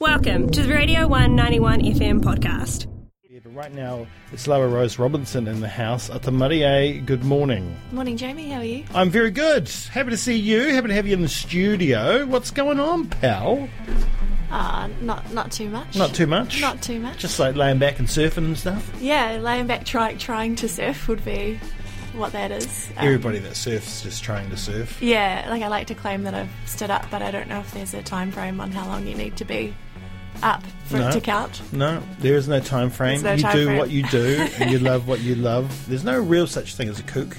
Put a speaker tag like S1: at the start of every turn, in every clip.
S1: Welcome to the Radio 191 FM podcast.
S2: Yeah, but right now, it's Laura Rose Robinson in the house at the Marie. Good morning.
S3: Morning, Jamie. How are you?
S2: I'm very good. Happy to see you. Happy to have you in the studio. What's going on, pal?
S3: Uh, not not too much.
S2: Not too much.
S3: Not too much.
S2: Just like laying back and surfing and stuff.
S3: yeah, laying back, trying trying to surf would be what that is. Um,
S2: Everybody that surfs just trying to surf.
S3: Yeah, like I like to claim that I've stood up, but I don't know if there's a time frame on how long you need to be up for
S2: No.
S3: it to count.
S2: No, there is no time frame.
S3: No
S2: you
S3: time
S2: do
S3: frame.
S2: what you do, and you love what you love. There's no real such thing as a kook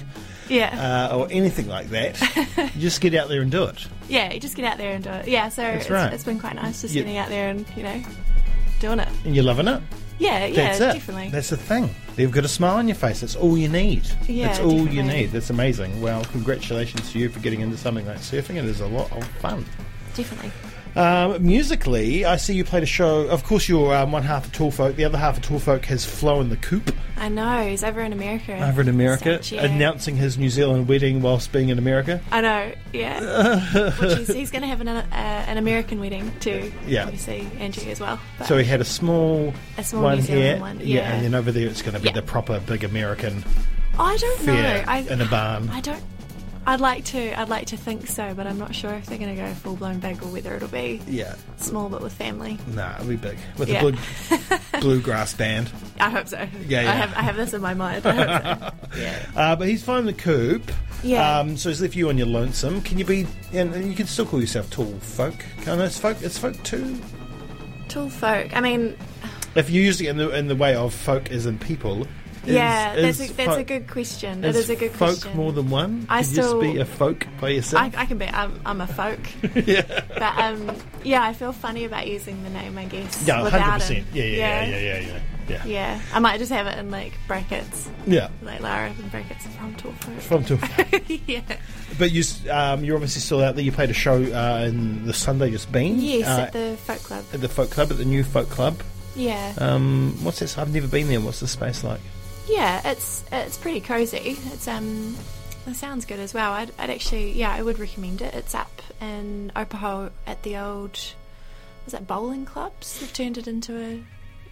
S3: Yeah,
S2: uh, or anything like that. you just get out there and do it.
S3: yeah. You just get out there and do it. Yeah, so
S2: That's
S3: it's,
S2: right.
S3: it's been quite nice just
S2: Yeah.
S3: getting out there and you know doing it.
S2: And you're loving it.
S3: Yeah, yeah,
S2: That's it.
S3: definitely.
S2: That's the thing. You've got a smile on your face. That's all you need.
S3: Yeah,
S2: That's all you need. That's amazing. Well, congratulations to you for getting into something like surfing. It is a lot of fun.
S3: definitely.
S2: Um, musically, I see you played a show. Of course, you're um, one half of Tall Folk. The other half of Tall Folk has flown the Coop
S3: I know he's over in America.
S2: over in America,
S3: Such, yeah.
S2: announcing his New Zealand wedding whilst being in America.
S3: I know, yeah. Which is, he's going to have an, uh, an American wedding too.
S2: Yeah.
S3: Obviously, Angie as well. But
S2: So he had a small,
S3: A small
S2: one
S3: New Zealand
S2: here,
S3: one,
S2: yeah,
S3: yeah.
S2: and then over there it's going to be
S3: Yeah.
S2: the proper big American
S3: I don't
S2: fair
S3: know. I,
S2: in a barn.
S3: I don't. I'd like to. I'd like to think so, but I'm not sure if they're going to go full blown big or whether it'll be
S2: yeah,
S3: small but with family.
S2: nah, it'll be big with
S3: Yeah.
S2: a blue, bluegrass band.
S3: I hope so.
S2: Yeah, yeah.
S3: I have. I have this in my mind. So. Yeah.
S2: Uh, but he's fine the coop.
S3: Yeah.
S2: Um, so he's left you on your lonesome. Can you be? And, and you can still call yourself tall folk. Of, it's folk. It's folk too.
S3: Tall folk. I mean,
S2: If you use it in the in the way of folk as in people. Is-
S3: yeah.
S2: is
S3: that's a, that's
S2: folk-
S3: a good question.
S2: Is
S3: a good
S2: folk
S3: question.
S2: more than one?
S3: I
S2: Can you just
S3: still-
S2: be a folk by yourself.
S3: I, I can be. I'm, I'm a folk.
S2: yeah.
S3: But um, yeah, I feel funny about using the name. I guess.
S2: Yeah, hundred percent. Yeah, yeah, yeah, yeah, yeah, yeah, yeah.
S3: I might just have it in like brackets,
S2: Yeah.
S3: like Lara in brackets from Tall
S2: From
S3: Folk.
S2: tall.
S3: yeah.
S2: but you, um, you're obviously still out there. You played a show uh, in the Sunday just been.
S3: Yes,
S2: uh,
S3: at the folk club.
S2: at the folk club at the new folk club.
S3: Yeah,
S2: Um, what's this? I've never been there. What's the space like?
S3: Yeah. It's it's pretty cozy. It's um, it sounds good as well. I'd, I'd actually, yeah, I would recommend it. It's up in Opoho at the old, was that bowling clubs? They've turned it into a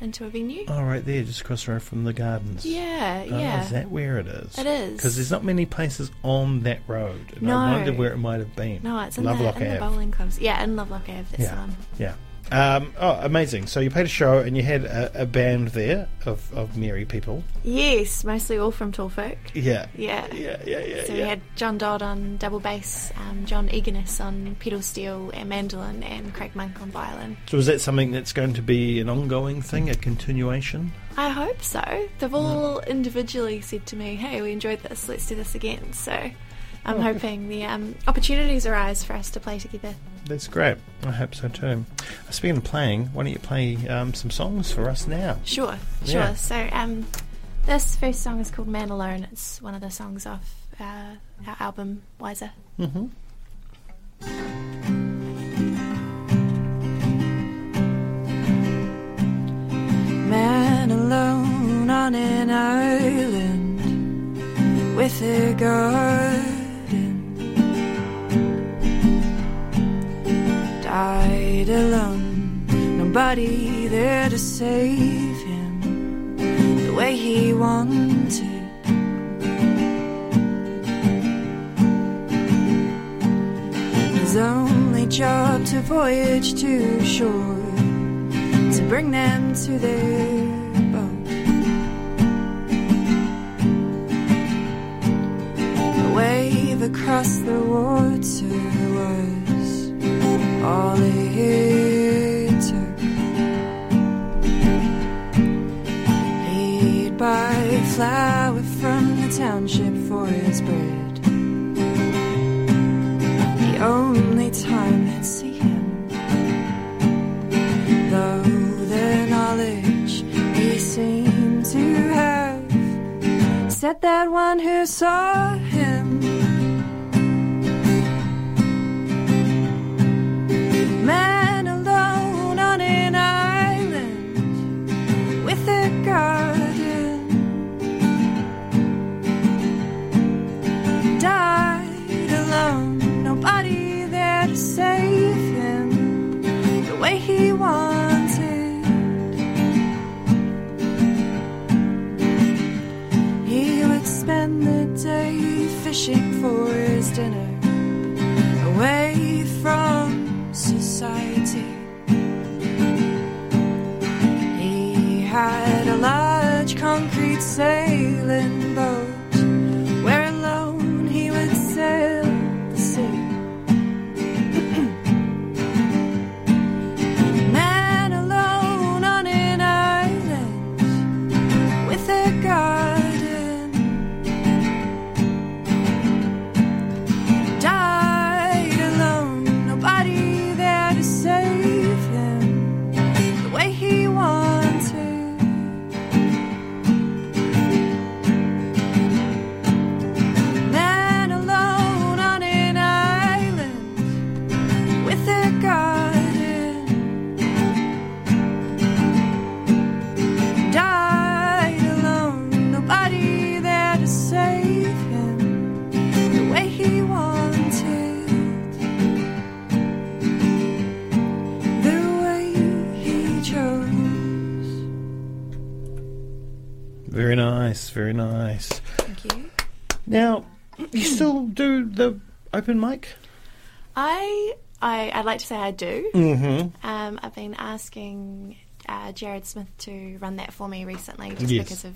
S3: into a venue.
S2: Oh, right there, just across the road from the gardens.
S3: Yeah,
S2: Oh,
S3: yeah.
S2: is that where it is?
S3: It is.
S2: Because there's not many places on that road. And
S3: No.
S2: I wondered where it might have been.
S3: no, it's in,
S2: Lovelock
S3: the, in the bowling clubs. Yeah, in Lovelock Ave. That's the
S2: Yeah.
S3: one.
S2: Yeah. Um, oh, amazing. So you played a show and you had a, a band there of, of merry people.
S3: Yes, mostly all from Tall Folk.
S2: Yeah.
S3: Yeah.
S2: Yeah, yeah, yeah,
S3: So
S2: yeah.
S3: we had John Dodd on double bass, um, John Egenes on pedal steel and mandolin, and Craig Monk on violin.
S2: So is that something that's going to be an ongoing thing, a continuation?
S3: I hope so. They've all individually said to me, "Hey, we enjoyed this. Let's do this again." So I'm
S2: Oh.
S3: hoping the um, opportunities arise for us to play together.
S2: That's great. I hope so too. Speaking of playing, why don't you play um, some songs for us now?
S3: Sure, sure.
S2: Yeah.
S3: So um, this first song is called "Man Alone." It's one of the songs off uh, our album Wiser.
S2: Mm-hmm.
S3: Man alone on an island with a garden. Alone, nobody there to save him the way he wanted. His only job to voyage to shore to bring them to their boat. A wave across the water that one who saw
S2: open mic?
S3: I, I I'd like to say I do.
S2: Mm-hmm.
S3: Um, I've been asking uh, Jared Smith to run that for me recently, just
S2: Yes.
S3: because of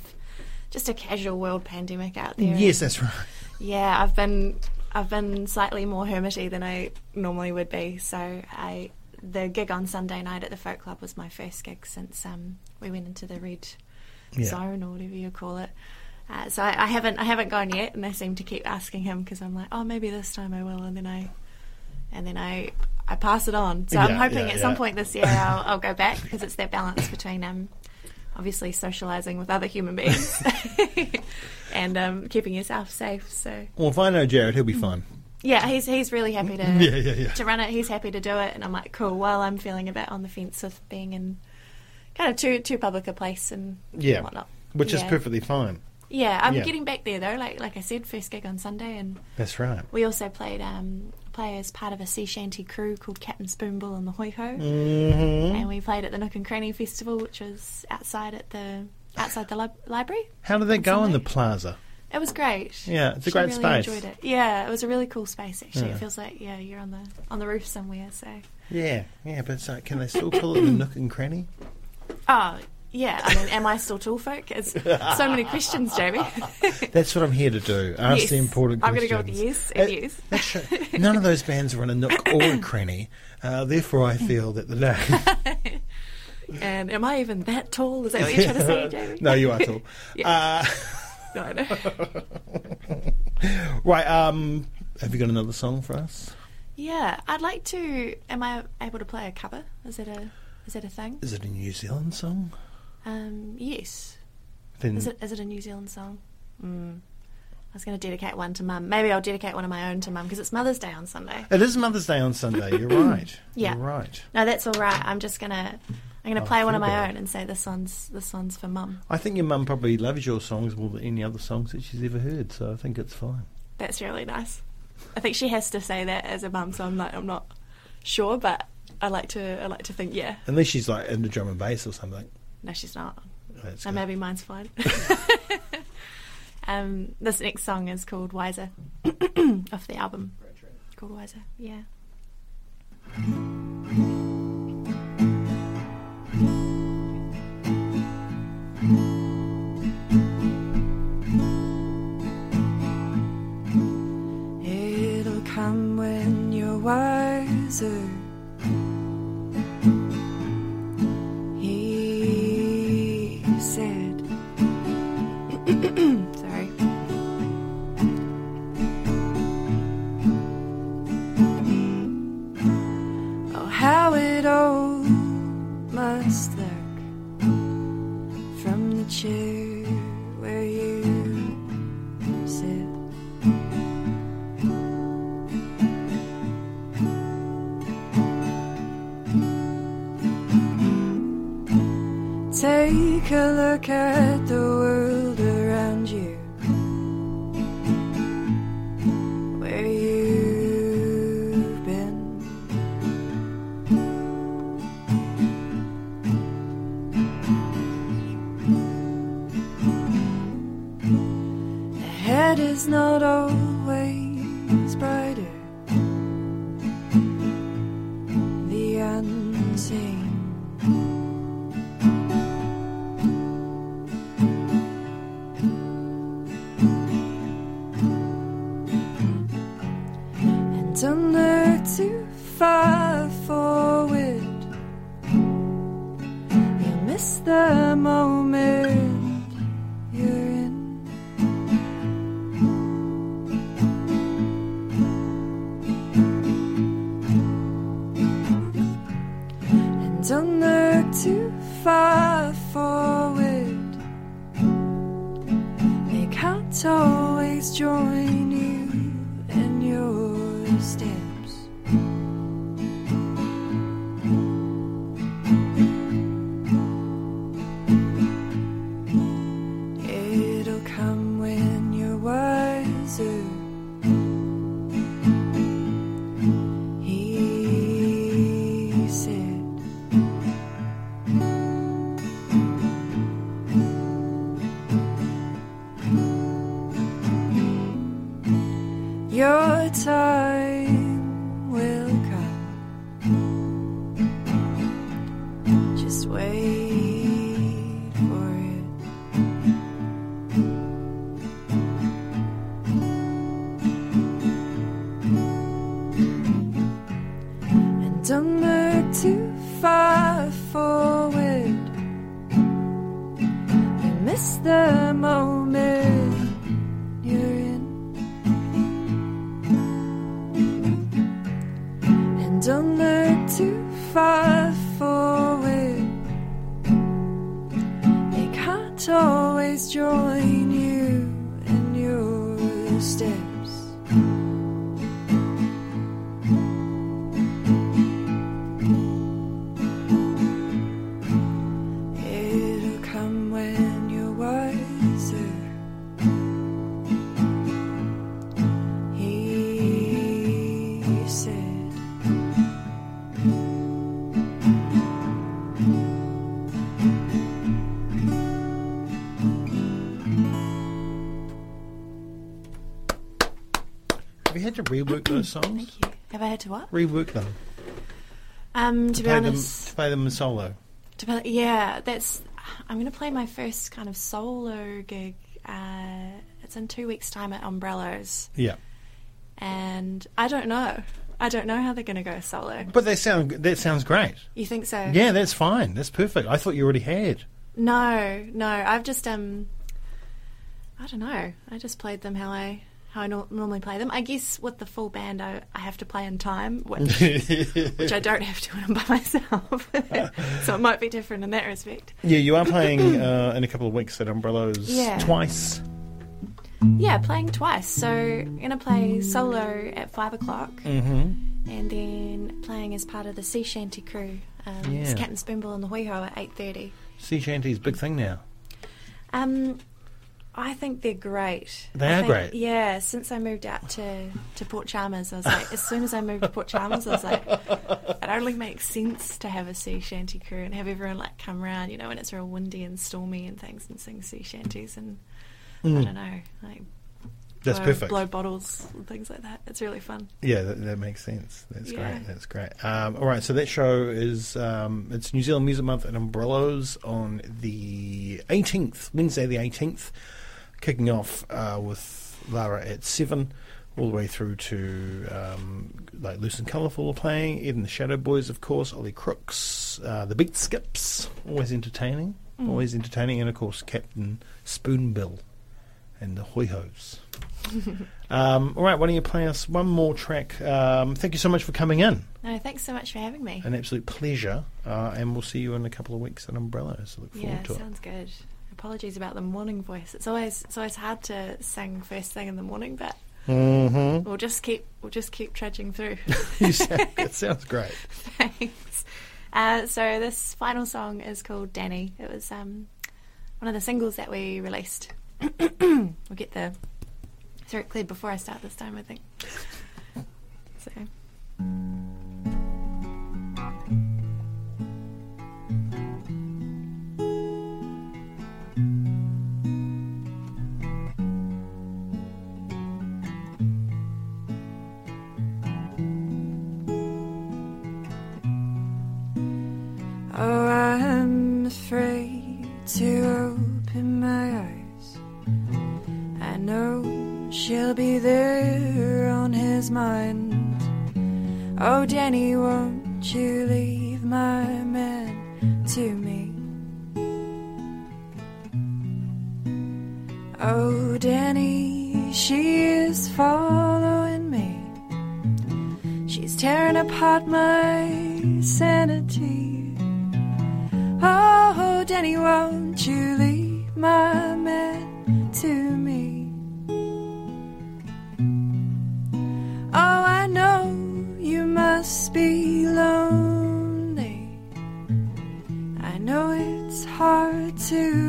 S3: just a casual world pandemic out there.
S2: Yes, that's right.
S3: Yeah, I've been I've been slightly more hermity than I normally would be. So I the gig on Sunday night at the Folk Club was my first gig since um, we went into the red
S2: Yeah.
S3: zone or whatever you call it. Uh, so I, I haven't I haven't gone yet, and I seem to keep asking him because I'm like, oh, maybe this time I will, and then I and then I I pass it on. So I'm hoping
S2: yeah,
S3: at some point this year I'll, I'll go back because it's that balance between um obviously socializing with other human beings and um, keeping yourself safe. So
S2: Well, if I know Jared, he'll be fine.
S3: yeah, he's he's really happy to
S2: Yeah, yeah, yeah.
S3: to run it. He's happy to do it, and I'm like, cool. While I'm feeling a bit on the fence with being in kind of too too public a place and
S2: Yeah.
S3: whatnot.
S2: Which is perfectly fine.
S3: Yeah, I'm
S2: Yeah.
S3: getting back there though. Like like I said, first gig on Sunday, and
S2: That's right.
S3: we also played um play as part of a sea shanty crew called Captain Spoonbill and the Hoi Ho,
S2: Mm-hmm.
S3: and we played at the Nook and Cranny Festival, which was outside at the outside the lib- library.
S2: How did that go in the plaza?
S3: It was great.
S2: Yeah, it's a
S3: She
S2: great
S3: really
S2: space.
S3: Enjoyed it. Yeah, it was a really cool space. Actually,
S2: Yeah.
S3: it feels like yeah, you're on the on the roof somewhere. So
S2: Yeah, yeah, but like, can they still call it the nook and cranny?
S3: oh yeah, I mean, am I still tall folk? It's so many questions, Jamie.
S2: That's what I'm here to do. Ask
S3: Yes.
S2: the important questions.
S3: I'm gonna go with yes and
S2: Uh,
S3: yes.
S2: That's true. None of those bands are in a nook or a cranny. Uh, therefore, I feel that the name.
S3: And am I even that tall? Is that what you're trying to say, Jamie?
S2: no, you are tall.
S3: Yeah.
S2: Uh,
S3: No,
S2: right. Um, have you got another song for us?
S3: Yeah, I'd like to. Am I able to play a cover? Is it a is it a thing?
S2: Is it a New Zealand song?
S3: Um, yes.
S2: Then
S3: Is it is it a New Zealand song? Mm. I was going to dedicate one to Mum. Maybe I'll dedicate one of my own to Mum because it's Mother's Day on Sunday.
S2: it is Mother's Day on Sunday. You're right.
S3: Yeah.
S2: You're right.
S3: No, that's all right. I'm just gonna I'm gonna play one of my own and say this one's this one's for Mum.
S2: I think your mum probably loves your songs more than any other songs that she's ever heard, so I think it's fine.
S3: That's really nice. I think she has to say that as a mum, so I'm like I'm not sure, but I like to I like to think yeah.
S2: Unless she's like into drum and bass or something.
S3: No, she's not.
S2: That's
S3: So
S2: good.
S3: maybe mine's fine. um, this next song is called Wiser off the album. Called Wiser, yeah.
S4: Take a look at the Can't always join you in your steps. Can't always join you in your steps.
S2: Had to rework those songs?
S3: Thank you. Have I had to what?
S2: Rework them.
S3: Um, to, be
S2: play them, to play them solo.
S3: To play, yeah, that's. I'm going to play my first kind of solo gig. Uh, it's in two weeks' time at Umbrellas,
S2: Yeah.
S3: and I don't know. I don't know how they're going to go solo.
S2: But they sound that sounds great.
S3: You think so?
S2: Yeah, that's fine. That's perfect. I thought you already had.
S3: No, no. I've just um. I don't know. I just played them how I how I nor- normally play them. I guess with the full band, I, I have to play in time, which which I don't have to when I'm by myself. so it might be different in that respect.
S2: Yeah, you are playing uh, in a couple of weeks at Umbrellas
S3: Yeah.
S2: twice.
S3: Yeah, playing twice. So I'm gonna play solo at five o'clock,
S2: Mm-hmm.
S3: and then playing as part of the sea shanty crew. Um, It's
S2: Yeah.
S3: Captain Spoonbill and the Hui Ho at eight thirty.
S2: Sea shanty's a big thing now.
S3: Um, I think they're great.
S2: They
S3: I
S2: are
S3: think-
S2: great.
S3: Yeah, since I moved out to, to Port Chalmers, I was like, as soon as I moved to Port Chalmers, I was like, it only makes sense to have a sea shanty crew and have everyone like come around, you know, when it's real windy and stormy and things, and sing sea shanties and I don't know, like
S2: Mm. That's
S3: blow,
S2: perfect.
S3: blow bottles and things like that. It's really fun.
S2: Yeah, that, that makes sense. That's
S3: Yeah.
S2: great. That's great. Um, all right, so that show is um, it's New Zealand Music Month at Umbrellas on the 18th, Wednesday the 18th, kicking off uh, with Lara at seven, all the way through to um, like Loose and Colourful are playing, even the Shadow Boys, of course, Ollie Crooks, uh, the Beat Skips, always entertaining, always entertaining, and of course Captain Spoonbill and the Hoi Hos. um, all right, why don't you play us one more track? Um, thank you so much for coming in.
S3: No, thanks so much for having me.
S2: An absolute pleasure. Uh, and we'll see you in a couple of weeks at Umbrellas. I look forward
S3: Yeah,
S2: to it.
S3: sounds good. Apologies about the morning voice. It's always it's always hard to sing first thing in the morning, but
S2: Mm-hmm.
S3: we'll just keep we'll just keep trudging through.
S2: you sound, it sounds great.
S3: Thanks. Uh, so this final song is called Danny. It was um, one of the singles that we released. we'll get the throat cleared before I start this time, I think. So.
S4: She's tearing apart my sanity. Oh, Danny, won't you leave my man to me? Oh, I know you must be lonely. I know it's hard to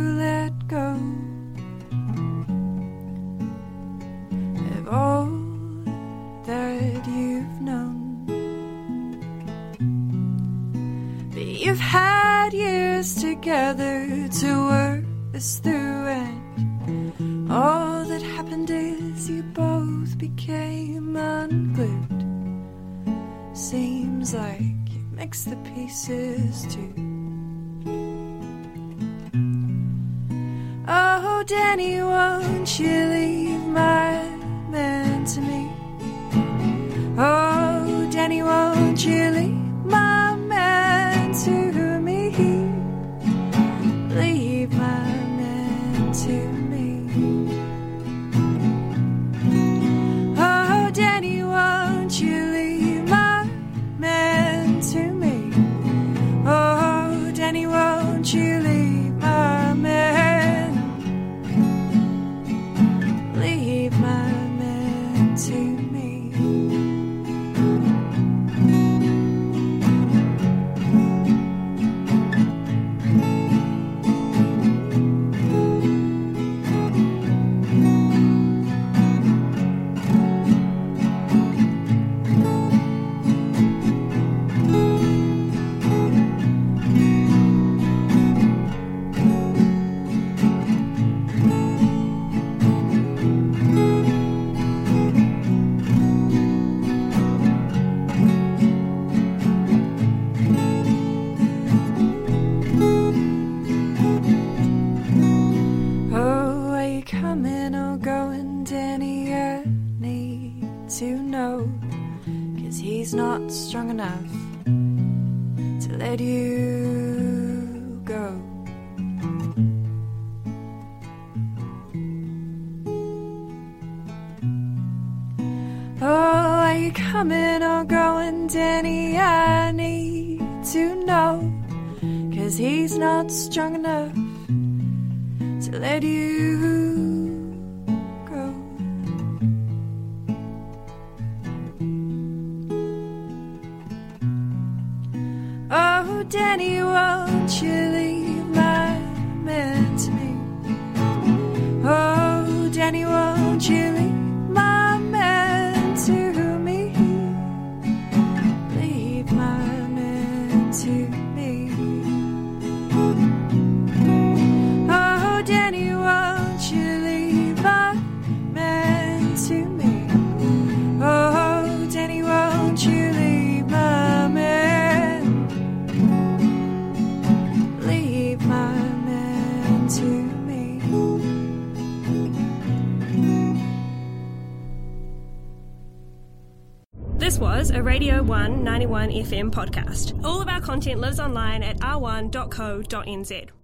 S4: together to work this through, and all that happened is you both became unglued. Seems like you mixed the pieces too. Oh, Danny, won't you leave my man to me? Oh, Danny, won't you leave coming or going, Danny? I need to know. Cause he's not strong enough to let you
S1: FM podcast. All of our content lives online at r1.co.nz.